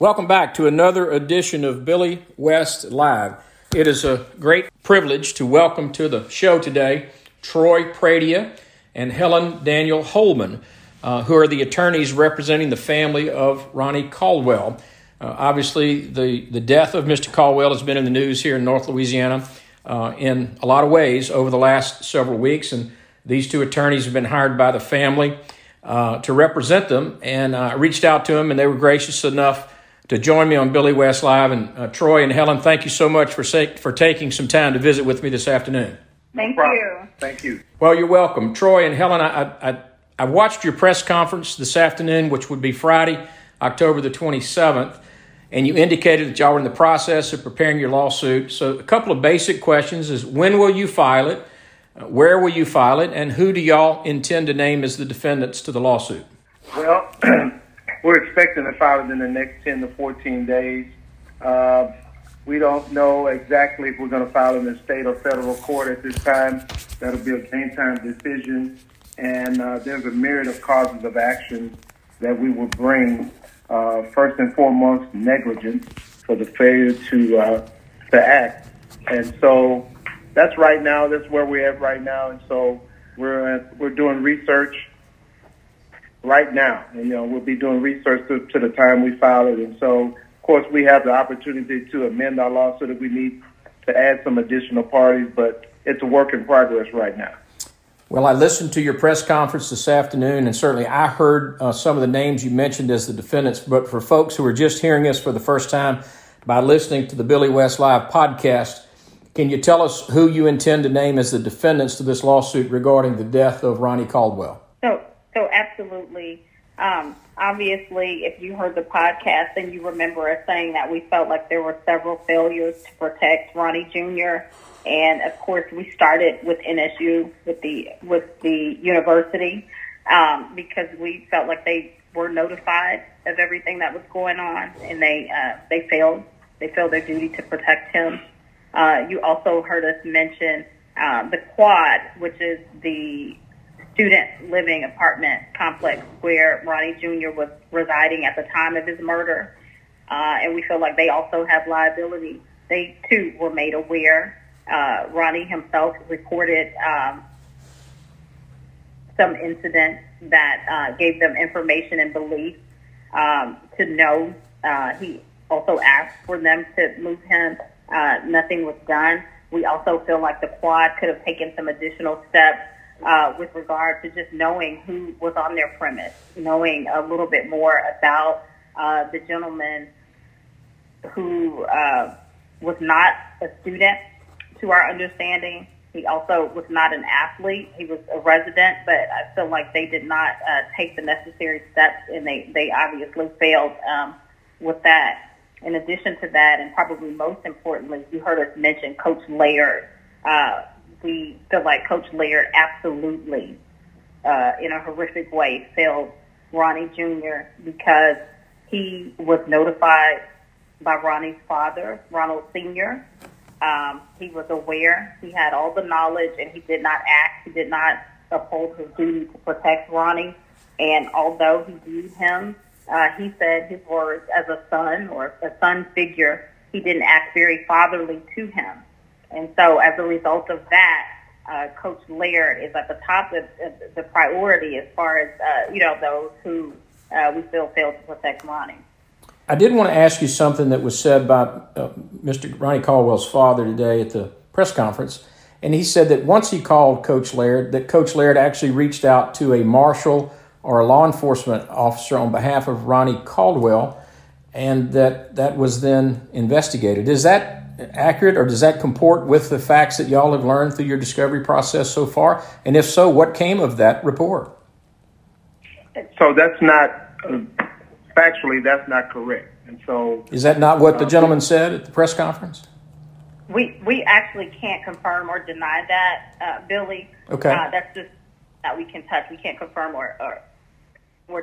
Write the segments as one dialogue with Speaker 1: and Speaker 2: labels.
Speaker 1: Welcome back to another edition of Billy West Live. It is a great privilege to welcome to the show today Troy Pradia and Helen Daniel Holman, uh, who are the attorneys representing the family of Ronnie Caldwell. Uh, obviously, the, the death of Mr. Caldwell has been in the news here in North Louisiana uh, in a lot of ways over the last several weeks, and these two attorneys have been hired by the family uh, to represent them. And I reached out to them, and they were gracious enough to join me on Billy West Live. And uh, Troy and Helen, thank you so much for sa- for taking some time to visit with me this afternoon.
Speaker 2: Thank no you.
Speaker 3: Thank you.
Speaker 1: Well, you're welcome, Troy and Helen. I, I I watched your press conference this afternoon, which would be Friday, October the 27th, and you indicated that y'all were in the process of preparing your lawsuit. So, a couple of basic questions: is when will you file it? Uh, where will you file it? And who do y'all intend to name as the defendants to the lawsuit?
Speaker 3: Well. We're expecting to file it in the next 10 to 14 days. Uh, we don't know exactly if we're going to file in the state or federal court at this time. That'll be a game time decision. And uh, there's a myriad of causes of action that we will bring. Uh, first and foremost, negligence for the failure to uh, to act. And so that's right now. That's where we're at right now. And so we're we're doing research right now. And, you know, we'll be doing research to, to the time we file it. And so, of course, we have the opportunity to amend our law so that we need to add some additional parties, but it's a work in progress right now.
Speaker 1: Well, I listened to your press conference this afternoon, and certainly I heard uh, some of the names you mentioned as the defendants. But for folks who are just hearing us for the first time by listening to the Billy West Live podcast, can you tell us who you intend to name as the defendants to this lawsuit regarding the death of Ronnie Caldwell?
Speaker 2: So, so absolutely. Um, obviously, if you heard the podcast, then you remember us saying that we felt like there were several failures to protect Ronnie Jr. And of course, we started with NSU, with the with the university, um, because we felt like they were notified of everything that was going on, and they uh, they failed. They failed their duty to protect him. Uh, you also heard us mention uh, the Quad, which is the student living apartment complex where Ronnie Jr. was residing at the time of his murder. Uh, and we feel like they also have liability. They too were made aware. Uh, Ronnie himself reported um, some incident that uh, gave them information and belief um, to know. Uh, he also asked for them to move him. Uh, nothing was done. We also feel like the quad could have taken some additional steps uh, with regard to just knowing who was on their premise, knowing a little bit more about uh, the gentleman who uh, was not a student, to our understanding. He also was not an athlete. He was a resident, but I feel like they did not uh, take the necessary steps, and they, they obviously failed um, with that. In addition to that, and probably most importantly, you heard us mention Coach Laird. Uh, we feel like Coach Laird absolutely, uh, in a horrific way, failed Ronnie Jr. because he was notified by Ronnie's father, Ronald Sr. Um, he was aware, he had all the knowledge, and he did not act. He did not uphold his duty to protect Ronnie. And although he viewed him, uh, he said his words as a son or a son figure, he didn't act very fatherly to him. And so as a result of that, uh, Coach Laird is at the top of the priority as far as, uh, you know, those who uh, we feel failed to protect Ronnie.
Speaker 1: I did want to ask you something that was said by uh, Mr. Ronnie Caldwell's father today at the press conference. And he said that once he called Coach Laird, that Coach Laird actually reached out to a marshal or a law enforcement officer on behalf of Ronnie Caldwell, and that that was then investigated. Is that accurate, or does that comport with the facts that y'all have learned through your discovery process so far? And if so, what came of that report?
Speaker 3: So that's not uh, factually that's not correct. And so
Speaker 1: is that not what the uh, gentleman said at the press conference?
Speaker 2: We we actually can't confirm or deny that, uh, Billy.
Speaker 1: Okay,
Speaker 2: uh, that's just that we can touch. We can't confirm or, or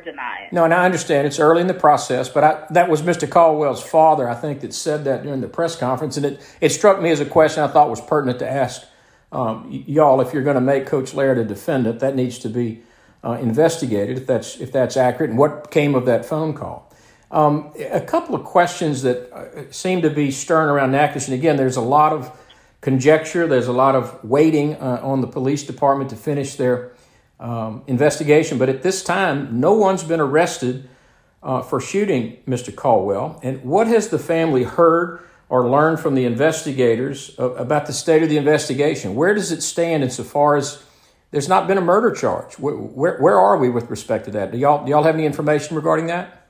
Speaker 2: deny it.
Speaker 1: No, and I understand it's early in the process, but I, that was Mr. Caldwell's father, I think, that said that during the press conference, and it, it struck me as a question I thought was pertinent to ask um, y'all. If you're going to make Coach Laird a defendant, that needs to be uh, investigated if that's if that's accurate, and what came of that phone call. Um, a couple of questions that uh, seem to be stirring around Natchitoches. And again, there's a lot of conjecture, there's a lot of waiting uh, on the police department to finish their um, investigation. But at this time, no one's been arrested uh, for shooting Mr. Caldwell. And what has the family heard or learned from the investigators about the state of the investigation? Where does it stand insofar as there's not been a murder charge? Where, where, where are we with respect to that? Do y'all, do y'all have any information regarding that?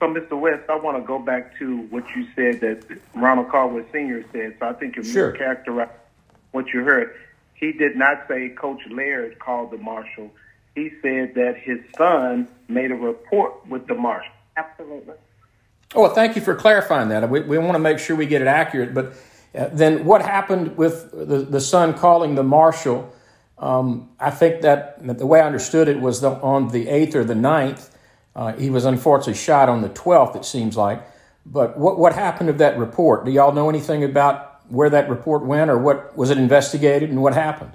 Speaker 3: So, Mr. West, I want to go back to what you said that Ronald Caldwell Sr. said. So I think you're
Speaker 1: sure.
Speaker 3: mischaracterizing what you heard. He did not say Coach Laird called the marshal. He said that his son made a report with the marshal.
Speaker 2: Absolutely.
Speaker 1: Oh, well, thank you for clarifying that. We, we want to make sure we get it accurate. But uh, then what happened with the, the son calling the marshal? Um, I think that the way I understood it was the, on the 8th or the 9th uh, he was unfortunately shot on the 12th, it seems like. But what, what happened to that report? Do y'all know anything about where that report went or what was it investigated and what happened?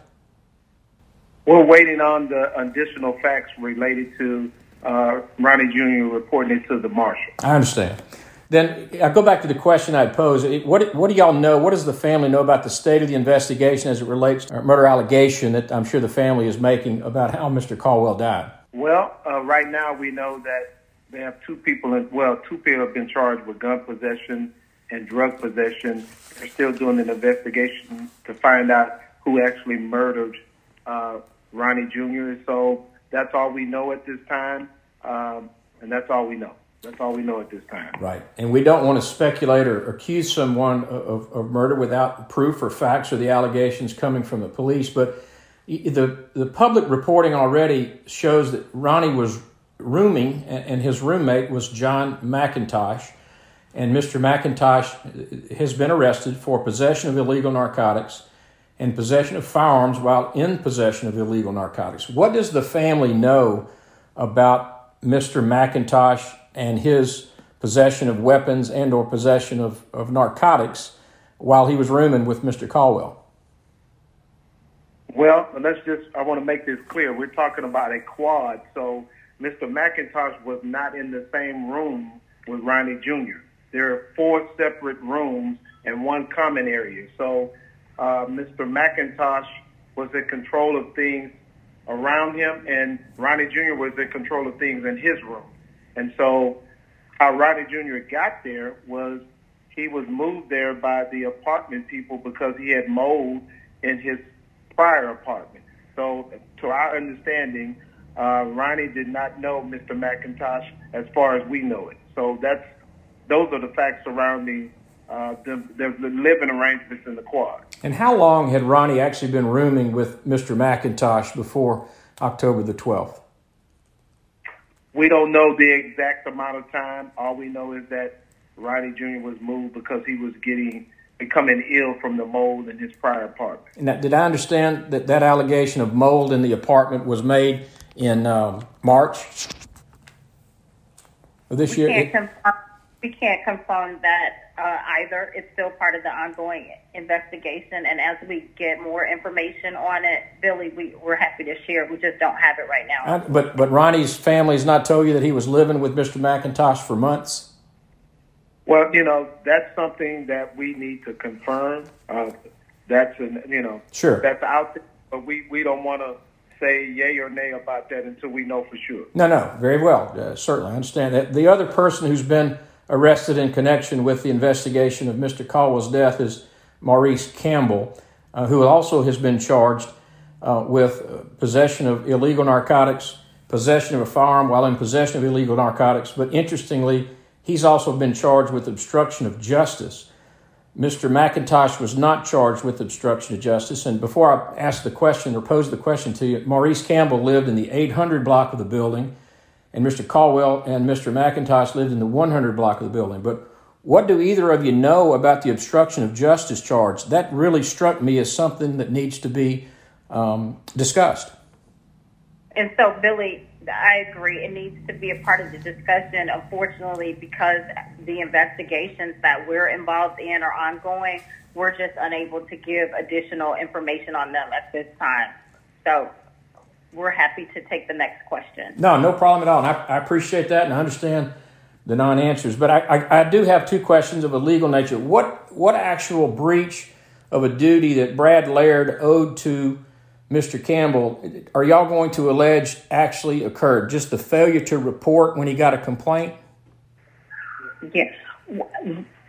Speaker 3: We're waiting on the additional facts related to uh, Ronnie Jr. reporting it to the marshal.
Speaker 1: I understand. Then I go back to the question I posed. What, what do y'all know? What does the family know about the state of the investigation as it relates to murder allegation that I'm sure the family is making about how Mr. Caldwell died?
Speaker 3: Well, uh, right now we know that they have two people, in, well, two people have been charged with gun possession and drug possession. They're still doing an investigation to find out who actually murdered uh, Ronnie Jr. So that's all we know at this time, um, and that's all we know. That's all we know at this time.
Speaker 1: Right. And we don't want to speculate or accuse someone of, of murder without proof or facts or the allegations coming from the police. But the the public reporting already shows that Ronnie was rooming, and his roommate was John McIntosh, and Mr. McIntosh has been arrested for possession of illegal narcotics and possession of firearms while in possession of illegal narcotics. What does the family know about Mr. McIntosh and his possession of weapons and or possession of, of narcotics while he was rooming with Mr. Caldwell?
Speaker 3: Well, let's just, I want to make this clear. We're talking about a quad. So Mr. McIntosh was not in the same room with Ronnie Jr. There are four separate rooms and one common area. So uh, Mr. McIntosh was in control of things around him, and Ronnie Jr. was in control of things in his room. And so how Ronnie Jr. got there was he was moved there by the apartment people because he had mold in his prior apartment. So, to our understanding, uh, Ronnie did not know Mr. McIntosh as far as we know it. So that's those are the facts surrounding uh, the, the, the, living arrangements in the quad.
Speaker 1: And how long had Ronnie actually been rooming with Mr. McIntosh before October the 12th?
Speaker 3: We don't know the exact amount of time. All we know is that Ronnie Jr. was moved because he was getting becoming ill from the mold in his prior apartment.
Speaker 1: And did I understand that that allegation of mold in the apartment was made in um, March of this
Speaker 2: we
Speaker 1: year?
Speaker 2: Can't confirm, we can't confirm that uh, either. It's still part of the ongoing investigation, and as we get more information on it, Billy, we, we're happy to share. We just don't have it right now.
Speaker 1: I, but but Ronnie's family has not told you that he was living with Mr. McIntosh for months.
Speaker 3: Well, you know, that's something that we need to confirm. Uh, that's an, you know,
Speaker 1: sure,
Speaker 3: that's out there, but we we don't want to say yay or nay about that until we know for sure.
Speaker 1: No, no, very well, uh, certainly, I understand that. The other person who's been arrested in connection with the investigation of Mr. Caldwell's death is Maurice Campbell, uh, who also has been charged uh, with possession of illegal narcotics, possession of a firearm while in possession of illegal narcotics, but interestingly He's also been charged with obstruction of justice. Mr. McIntosh was not charged with obstruction of justice. And before I ask the question or pose the question to you, Maurice Campbell lived in the 800 block of the building, and Mr. Caldwell and Mr. McIntosh lived in the 100 block of the building. But what do either of you know about the obstruction of justice charge? That really struck me as something that needs to be um, discussed.
Speaker 2: And so, Billy, I agree. It needs to be a part of the discussion. Unfortunately, because the investigations that we're involved in are ongoing, we're just unable to give additional information on them at this time. So we're happy to take the next question.
Speaker 1: No, no problem at all. And I, I appreciate that and I understand the non answers. But I, I, I do have two questions of a legal nature. What what actual breach of a duty that Brad Laird owed to Mr. Campbell are y'all going to allege actually occurred? Just the failure to report when he got a complaint?
Speaker 2: Yes.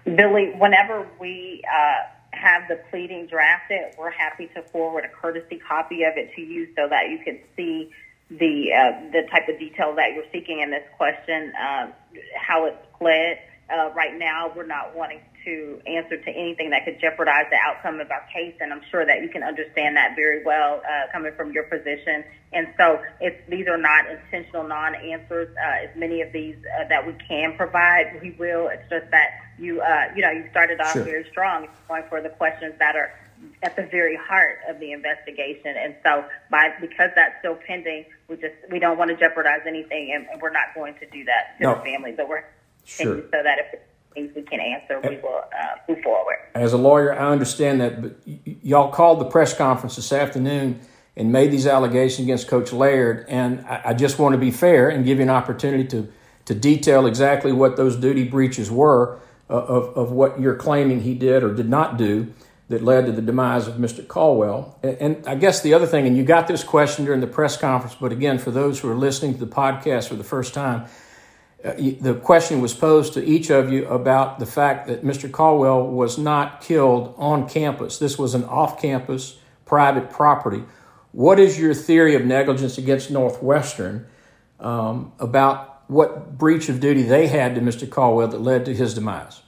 Speaker 2: Billy, whenever we uh, have the pleading drafted, we're happy to forward a courtesy copy of it to you so that you can see the uh, the type of detail that you're seeking in this question, uh, how it's pled. Uh, right now, we're not wanting to answer to anything that could jeopardize the outcome of our case, and I'm sure that you can understand that very well uh, coming from your position. And so, it's, these are not intentional non-answers. Uh, as many of these uh, that we can provide, we will. It's just that you, uh, you know, you started off
Speaker 1: Sure.
Speaker 2: very strong, going for the questions that are at the very heart of the investigation. And so, by because that's still pending, we just we don't want to jeopardize anything, and, and we're not going to do that to
Speaker 1: No.
Speaker 2: the family. But we're
Speaker 1: Sure.
Speaker 2: so that if things we can answer, we will uh, move forward.
Speaker 1: As a lawyer, I understand that, but y- y- y'all called the press conference this afternoon and made these allegations against Coach Laird, and I, I just want to be fair and give you an opportunity to to detail exactly what those duty breaches were uh, of of what you're claiming he did or did not do that led to the demise of Mr. Caldwell. And, and I guess the other thing, and you got this question during the press conference, but again, for those who are listening to the podcast for the first time, uh, the question was posed to each of you about the fact that Mr. Caldwell was not killed on campus. This was an off campus private property. What is your theory of negligence against Northwestern um, about what breach of duty they had to Mr. Caldwell that led to his demise?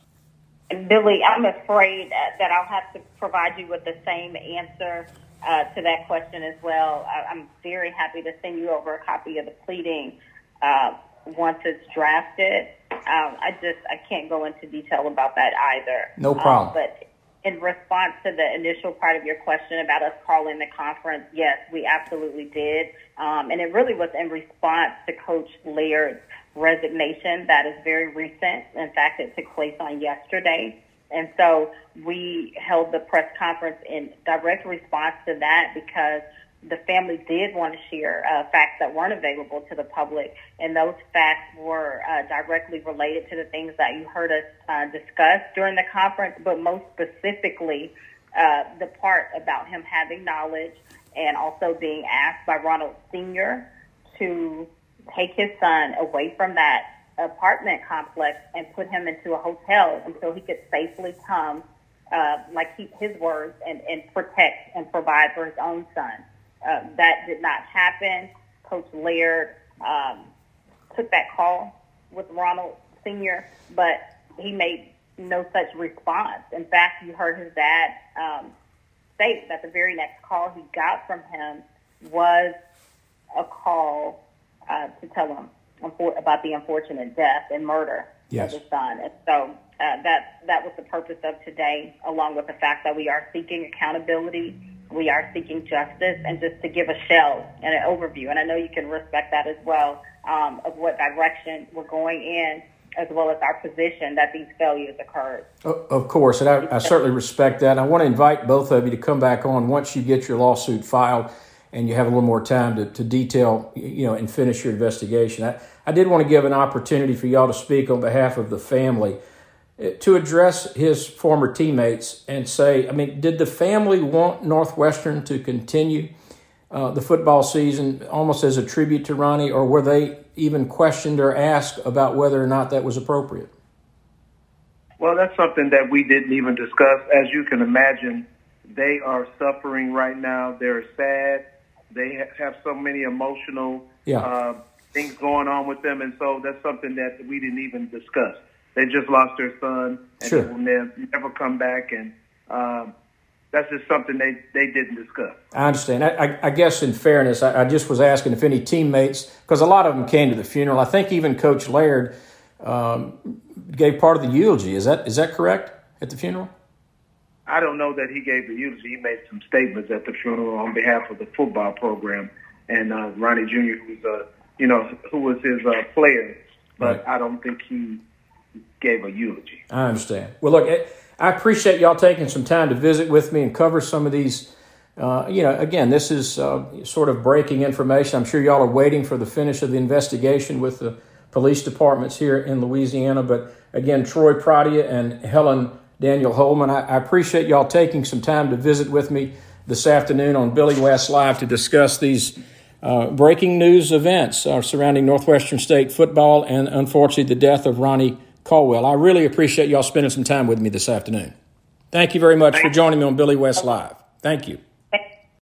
Speaker 2: Billy, I'm afraid uh, that I'll have to provide you with the same answer uh, to that question as well. I, I'm very happy to send you over a copy of the pleading uh, once it's drafted. Um, I just I can't go into detail about that either.
Speaker 1: No problem.
Speaker 2: Um, but in response to the initial part of your question about us calling the conference, yes, we absolutely did, um, and it really was in response to Coach Laird's resignation. That is very recent. In fact, it took place on yesterday. And so we held the press conference in direct response to that because the family did want to share uh, facts that weren't available to the public, and those facts were uh, directly related to the things that you heard us uh, discuss during the conference, but most specifically, uh, the part about him having knowledge and also being asked by Ronald Sr. to take his son away from that apartment complex and put him into a hotel until he could safely come, uh, like keep his words and, and protect and provide for his own son. Uh, that did not happen. Coach Laird um, took that call with Ronald Sr., but he made no such response. In fact, you heard his dad um, state that the very next call he got from him was a call uh, to tell him about the unfortunate death and murder
Speaker 1: Yes.
Speaker 2: of his son. And so uh, that that was the purpose of today, along with the fact that we are seeking accountability, we are seeking justice, and just to give a shell and an overview. And I know you can respect that as well um, of what direction we're going in, as well as our position that these failures occurred.
Speaker 1: Of course, and I, I certainly respect that. I want to invite both of you to come back on once you get your lawsuit filed and you have a little more time to, to detail, you know, and finish your investigation. I, I did want to give an opportunity for y'all to speak on behalf of the family to address his former teammates and say, I mean, did the family want Northwestern to continue uh, the football season almost as a tribute to Ronnie, or were they even questioned or asked about whether or not that was appropriate?
Speaker 3: Well, that's something that we didn't even discuss. As you can imagine, they are suffering right now. They're sad. They have so many emotional
Speaker 1: Yeah.
Speaker 3: uh, things going on with them, and so that's something that we didn't even discuss. They just lost their son, and
Speaker 1: sure.
Speaker 3: will never, never come back, and um, that's just something they, they didn't discuss.
Speaker 1: I understand. I, I, I guess, in fairness, I, I just was asking if any teammates, because a lot of them came to the funeral. I think even Coach Laird um, gave part of the eulogy. Is that is that correct at the funeral?
Speaker 3: I don't know that he gave the eulogy. He made some statements at the funeral on behalf of the football program, and uh, Ronnie Jr., who's uh, you know who was his uh, player, but
Speaker 1: Right.
Speaker 3: I don't think he gave a eulogy.
Speaker 1: I understand. Well, look, I- appreciate y'all taking some time to visit with me and cover some of these. Uh, you know, again, this is uh, sort of breaking information. I'm sure y'all are waiting for the finish of the investigation with the police departments here in Louisiana. But again, Troy Pradia and Helen Daniel Holman, I, I appreciate y'all taking some time to visit with me this afternoon on Billy West Live to discuss these uh, breaking news events uh, surrounding Northwestern State football and unfortunately the death of Ronnie Caldwell. I really appreciate y'all spending some time with me this afternoon. Thank you very much for joining me on Billy West Live. Thank you.